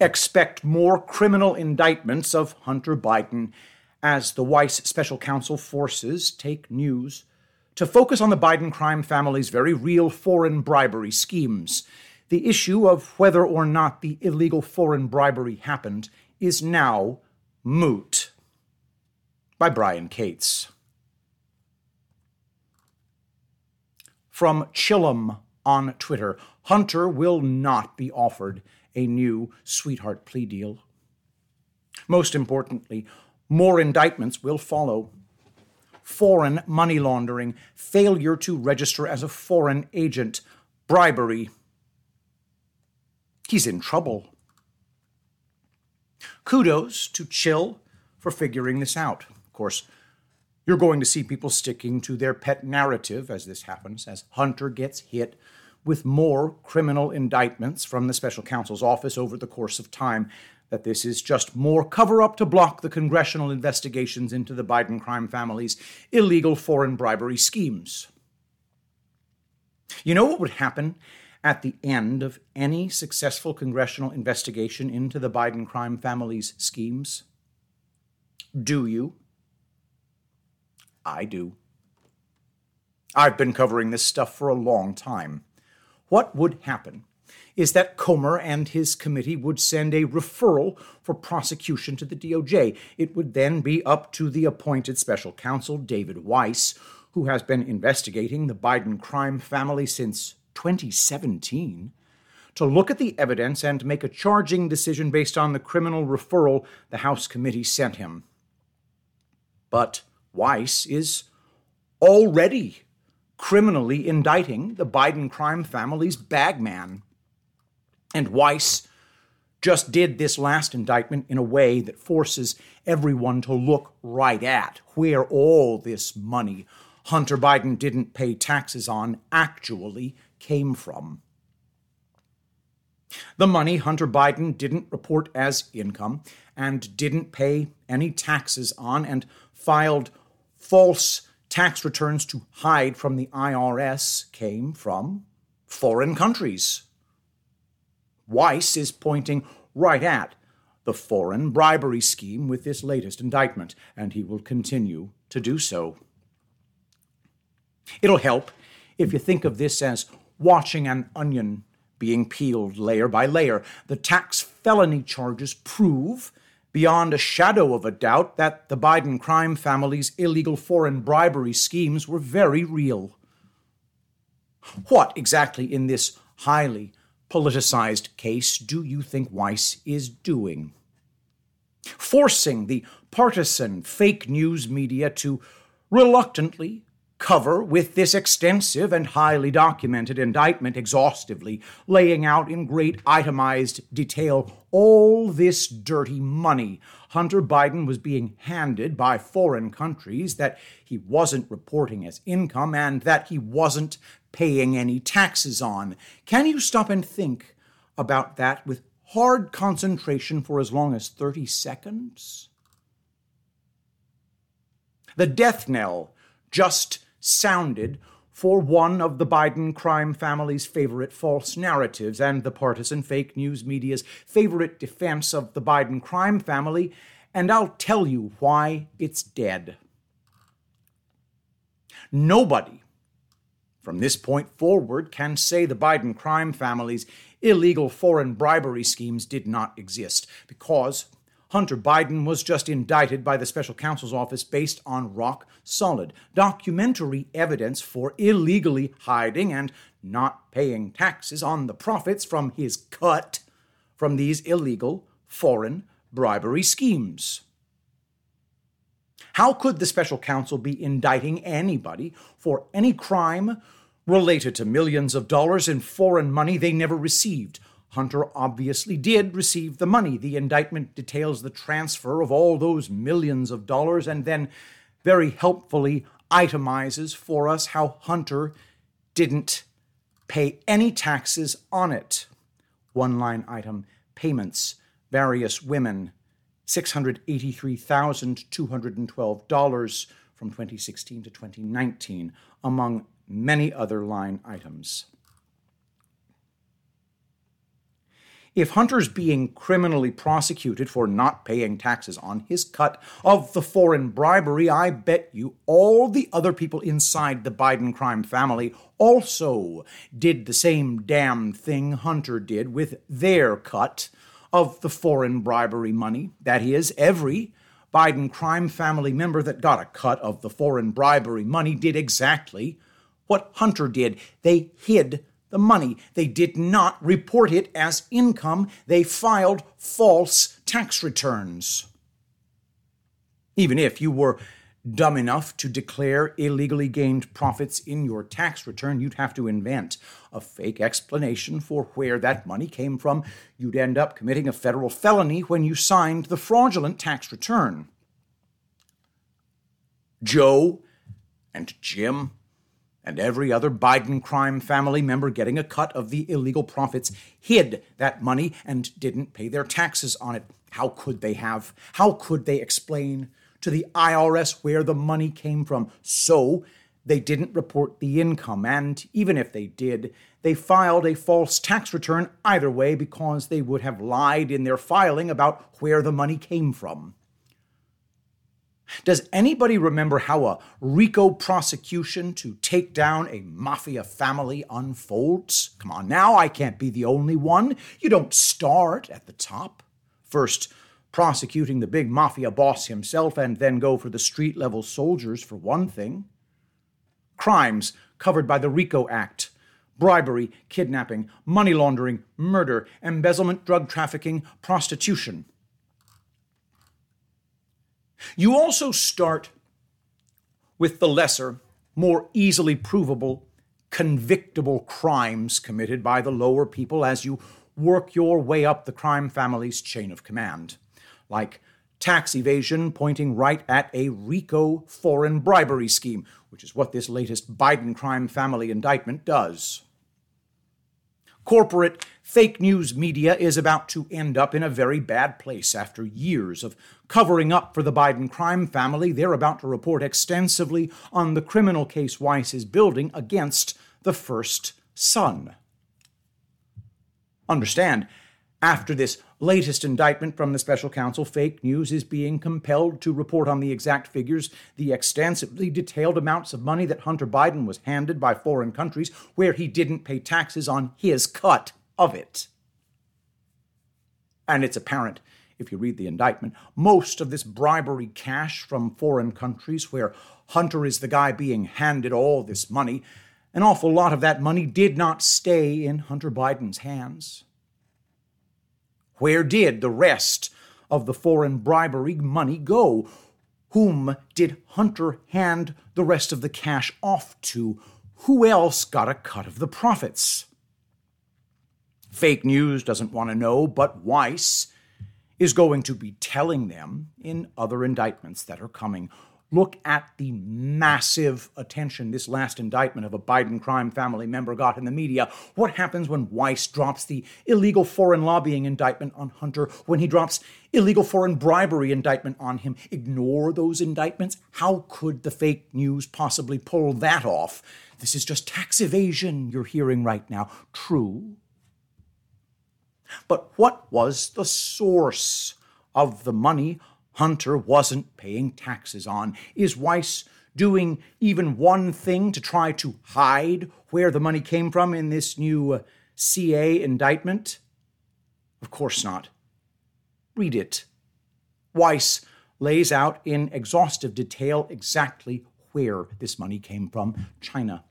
Expect more criminal indictments of Hunter Biden as the Weiss special counsel forces take news to focus on the Biden crime family's very real foreign bribery schemes. The issue of whether or not the illegal foreign bribery happened is now moot. By Brian Cates. From Chillum on Twitter Hunter will not be offered a new sweetheart plea deal. Most importantly, more indictments will follow. Foreign money laundering, failure to register as a foreign agent, bribery. He's in trouble. Kudos to Chill for figuring this out. Of course, you're going to see people sticking to their pet narrative as this happens, as Hunter gets hit with more criminal indictments from the special counsel's office over the course of time, that this is just more cover up to block the congressional investigations into the Biden crime family's illegal foreign bribery schemes. You know what would happen at the end of any successful congressional investigation into the Biden crime family's schemes? Do you? I do. I've been covering this stuff for a long time. What would happen is that Comer and his committee would send a referral for prosecution to the DOJ. It would then be up to the appointed special counsel, David Weiss, who has been investigating the Biden crime family since 2017, to look at the evidence and make a charging decision based on the criminal referral the House committee sent him. But Weiss is already criminally indicting the Biden crime family's bagman. And Weiss just did this last indictment in a way that forces everyone to look right at where all this money Hunter Biden didn't pay taxes on actually came from. The money Hunter Biden didn't report as income and didn't pay any taxes on and filed false tax returns to hide from the IRS came from foreign countries. Weiss is pointing right at the foreign bribery scheme with this latest indictment, and he will continue to do so. It'll help if you think of this as watching an onion being peeled layer by layer. The tax felony charges prove beyond a shadow of a doubt that the Biden crime family's illegal foreign bribery schemes were very real. What exactly in this highly politicized case do you think Weiss is doing? Forcing the partisan fake news media to reluctantly cover with this extensive and highly documented indictment exhaustively, laying out in great itemized detail all this dirty money Hunter Biden was being handed by foreign countries that he wasn't reporting as income and that he wasn't paying any taxes on. Can you stop and think about that with hard concentration for as long as 30 seconds? The death knell just sounded for one of the Biden crime family's favorite false narratives and the partisan fake news media's favorite defense of the Biden crime family, and I'll tell you why it's dead. Nobody from this point forward can say the Biden crime family's illegal foreign bribery schemes did not exist because Hunter Biden was just indicted by the special counsel's office based on rock solid documentary evidence for illegally hiding and not paying taxes on the profits from his cut from these illegal foreign bribery schemes. How could the special counsel be indicting anybody for any crime related to millions of dollars in foreign money they never received? Hunter obviously did receive the money. The indictment details the transfer of all those millions of dollars and then very helpfully itemizes for us how Hunter didn't pay any taxes on it. One line item payments, various women, $683,212 from 2016 to 2019, among many other line items. If Hunter's being criminally prosecuted for not paying taxes on his cut of the foreign bribery, I bet you all the other people inside the Biden crime family also did the same damn thing Hunter did with their cut of the foreign bribery money. That is, every Biden crime family member that got a cut of the foreign bribery money did exactly what Hunter did. They hid the money. They did not report it as income. They filed false tax returns. Even if you were dumb enough to declare illegally gained profits in your tax return, you'd have to invent a fake explanation for where that money came from. You'd end up committing a federal felony when you signed the fraudulent tax return. Joe and Jim and every other Biden crime family member getting a cut of the illegal profits hid that money and didn't pay their taxes on it. How could they have? How could they explain to the IRS where the money came from? So they didn't report the income, and even if they did, they filed a false tax return either way because they would have lied in their filing about where the money came from. Does anybody remember how a RICO prosecution to take down a mafia family unfolds? Come on now, I can't be the only one. You don't start at the top. First, prosecuting the big mafia boss himself, and then go for the street level soldiers for one thing. Crimes covered by the RICO Act bribery, kidnapping, money laundering, murder, embezzlement, drug trafficking, prostitution. You also start with the lesser, more easily provable, convictable crimes committed by the lower people as you work your way up the crime family's chain of command, like tax evasion pointing right at a RICO foreign bribery scheme, which is what this latest Biden crime family indictment does corporate fake news media is about to end up in a very bad place after years of covering up for the Biden crime family. They're about to report extensively on the criminal case Weiss is building against the first son. Understand, after this latest indictment from the special counsel, fake news is being compelled to report on the exact figures, the extensively detailed amounts of money that Hunter Biden was handed by foreign countries where he didn't pay taxes on his cut of it. And it's apparent, if you read the indictment, most of this bribery cash from foreign countries where Hunter is the guy being handed all this money, an awful lot of that money did not stay in Hunter Biden's hands. Where did the rest of the foreign bribery money go? Whom did Hunter hand the rest of the cash off to? Who else got a cut of the profits? Fake news doesn't want to know, but Weiss is going to be telling them in other indictments that are coming Look at the massive attention this last indictment of a Biden crime family member got in the media. What happens when Weiss drops the illegal foreign lobbying indictment on Hunter, when he drops illegal foreign bribery indictment on him? Ignore those indictments? How could the fake news possibly pull that off? This is just tax evasion you're hearing right now. True. But what was the source of the money Hunter wasn't paying taxes on. Is Weiss doing even one thing to try to hide where the money came from in this new uh, CA indictment? Of course not. Read it. Weiss lays out in exhaustive detail exactly where this money came from China,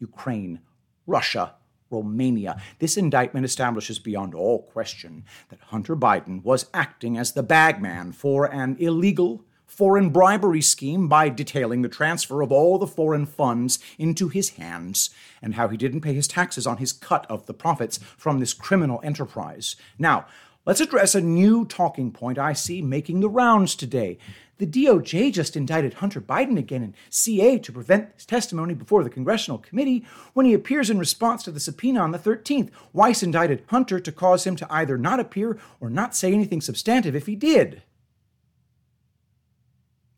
Ukraine, Russia, Romania. This indictment establishes beyond all question that Hunter Biden was acting as the bagman for an illegal foreign bribery scheme by detailing the transfer of all the foreign funds into his hands and how he didn't pay his taxes on his cut of the profits from this criminal enterprise. Now, let's address a new talking point I see making the rounds today. The DOJ just indicted Hunter Biden again in CA to prevent his testimony before the congressional committee when he appears in response to the subpoena on the 13th. Weiss indicted Hunter to cause him to either not appear or not say anything substantive if he did.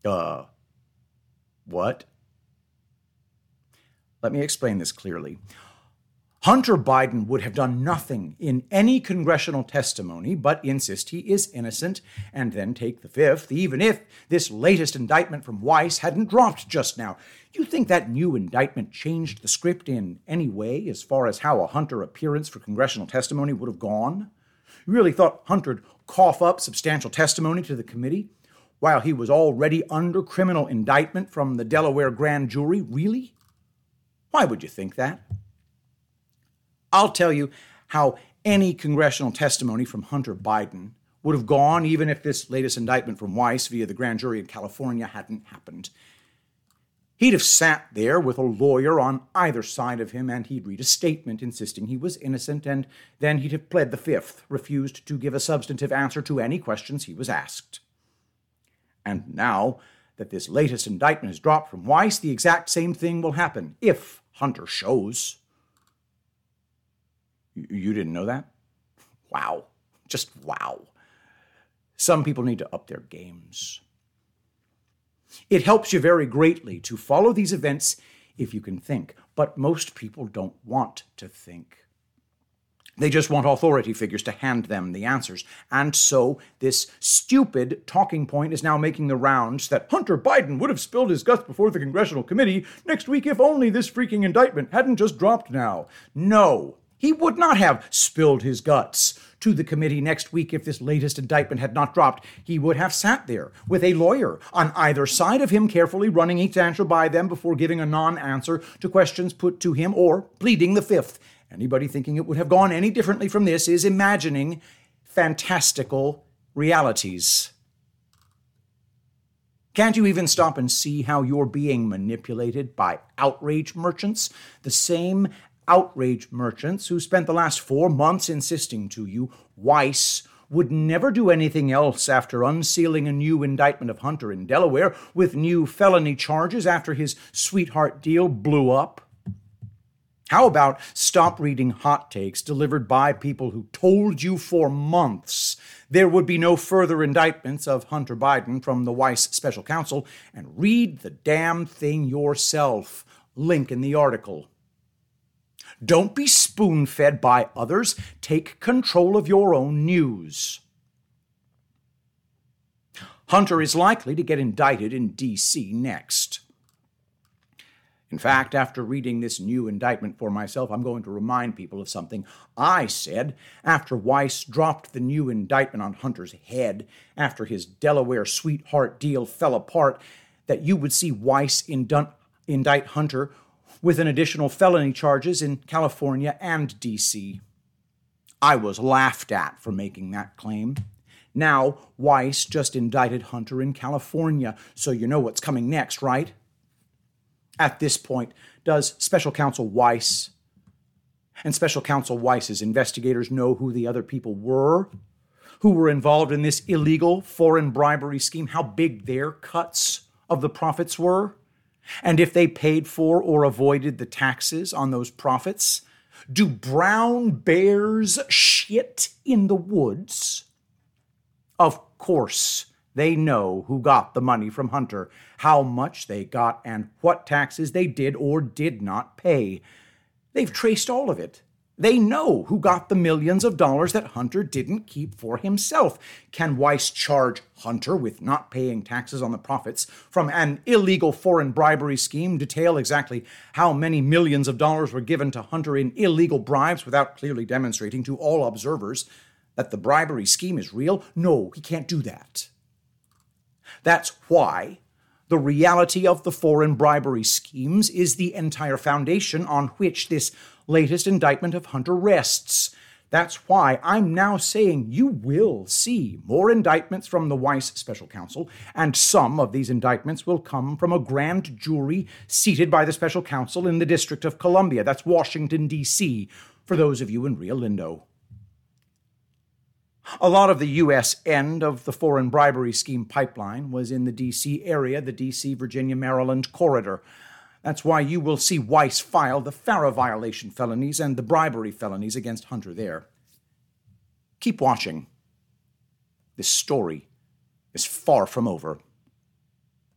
Uh, what? Let me explain this clearly. Hunter Biden would have done nothing in any congressional testimony but insist he is innocent and then take the fifth, even if this latest indictment from Weiss hadn't dropped just now. You think that new indictment changed the script in any way as far as how a Hunter appearance for congressional testimony would have gone? You really thought Hunter'd cough up substantial testimony to the committee while he was already under criminal indictment from the Delaware grand jury? Really? Why would you think that? I'll tell you how any congressional testimony from Hunter Biden would have gone even if this latest indictment from Weiss via the grand jury in California hadn't happened. He'd have sat there with a lawyer on either side of him, and he'd read a statement insisting he was innocent, and then he'd have pled the fifth, refused to give a substantive answer to any questions he was asked. And now that this latest indictment is dropped from Weiss, the exact same thing will happen if Hunter shows. You didn't know that? Wow. Just wow. Some people need to up their games. It helps you very greatly to follow these events if you can think, but most people don't want to think. They just want authority figures to hand them the answers. And so this stupid talking point is now making the rounds that Hunter Biden would have spilled his guts before the congressional committee next week if only this freaking indictment hadn't just dropped now. No, he would not have spilled his guts to the committee next week if this latest indictment had not dropped. He would have sat there with a lawyer on either side of him, carefully running each answer by them before giving a non answer to questions put to him or pleading the fifth. Anybody thinking it would have gone any differently from this is imagining fantastical realities. Can't you even stop and see how you're being manipulated by outrage merchants? The same outrage merchants who spent the last four months insisting to you Weiss would never do anything else after unsealing a new indictment of Hunter in Delaware with new felony charges after his sweetheart deal blew up. How about stop reading hot takes delivered by people who told you for months there would be no further indictments of Hunter Biden from the Weiss special counsel and read the damn thing yourself? Link in the article. Don't be spoon fed by others. Take control of your own news. Hunter is likely to get indicted in D.C. next. In fact, after reading this new indictment for myself, I'm going to remind people of something I said after Weiss dropped the new indictment on Hunter's head after his Delaware sweetheart deal fell apart that you would see Weiss indict Hunter with an additional felony charges in California and D.C. I was laughed at for making that claim. Now, Weiss just indicted Hunter in California, so you know what's coming next, right? At this point, does Special Counsel Weiss and Special Counsel Weiss's investigators know who the other people were who were involved in this illegal foreign bribery scheme, how big their cuts of the profits were? And if they paid for or avoided the taxes on those profits, do brown bears shit in the woods? Of course, they know who got the money from Hunter, how much they got, and what taxes they did or did not pay. They've traced all of it. They know who got the millions of dollars that Hunter didn't keep for himself. Can Weiss charge Hunter with not paying taxes on the profits from an illegal foreign bribery scheme, detail exactly how many millions of dollars were given to Hunter in illegal bribes without clearly demonstrating to all observers that the bribery scheme is real? No, he can't do that. That's why the reality of the foreign bribery schemes is the entire foundation on which this latest indictment of Hunter rests. That's why I'm now saying you will see more indictments from the Weiss special counsel, and some of these indictments will come from a grand jury seated by the special counsel in the District of Columbia. That's Washington, D.C., for those of you in Rio Linda. A lot of the U.S. end of the foreign bribery scheme pipeline was in the D.C. area, the D.C., Virginia, Maryland corridor. That's why you will see Weiss file the FARA violation felonies and the bribery felonies against Hunter there. Keep watching. This story is far from over.